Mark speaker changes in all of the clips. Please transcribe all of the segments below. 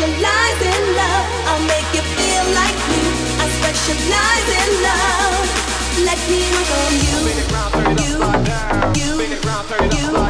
Speaker 1: specialize in love. I'll make you feel like you. I specialize in love. Let me work on you. You,
Speaker 2: you, you.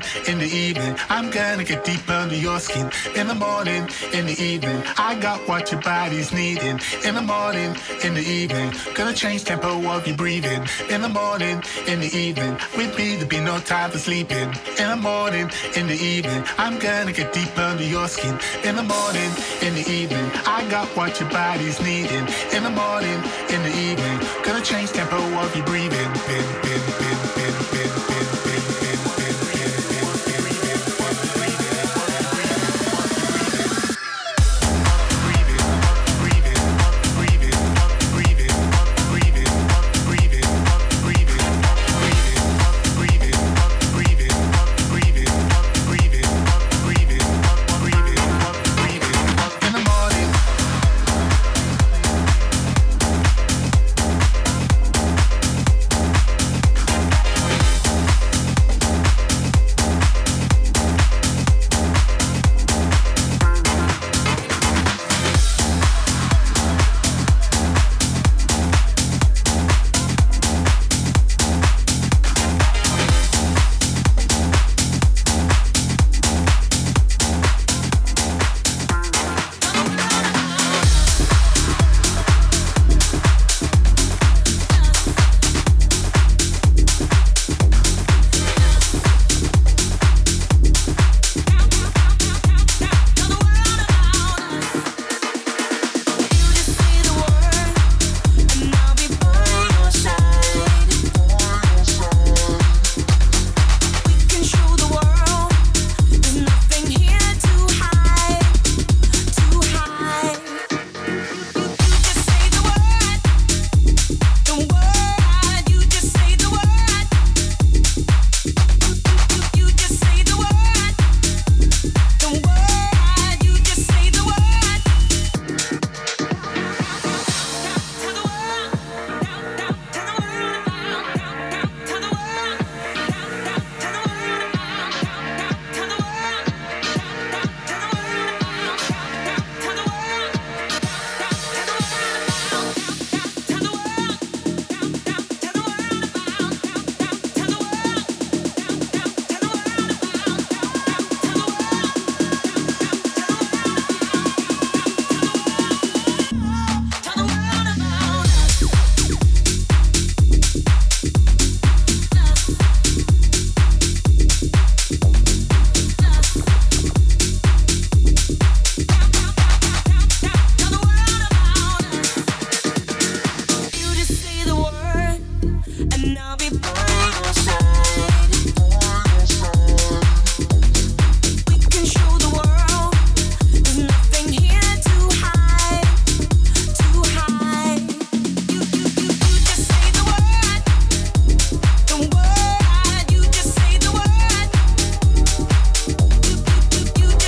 Speaker 3: Morning, in the evening, I'm gonna get deep under your skin. In the morning, in the evening, I got what your body's needing. In the morning, in the evening, gonna change tempo of your breathing. In the morning, in the evening, with me there be no time for sleeping. In the morning, in the evening, I'm gonna get deep under your skin. In the morning, in the evening, I got what your body's needing. In the morning, in the evening, gonna change tempo of your breathing. Bin, bin, bin.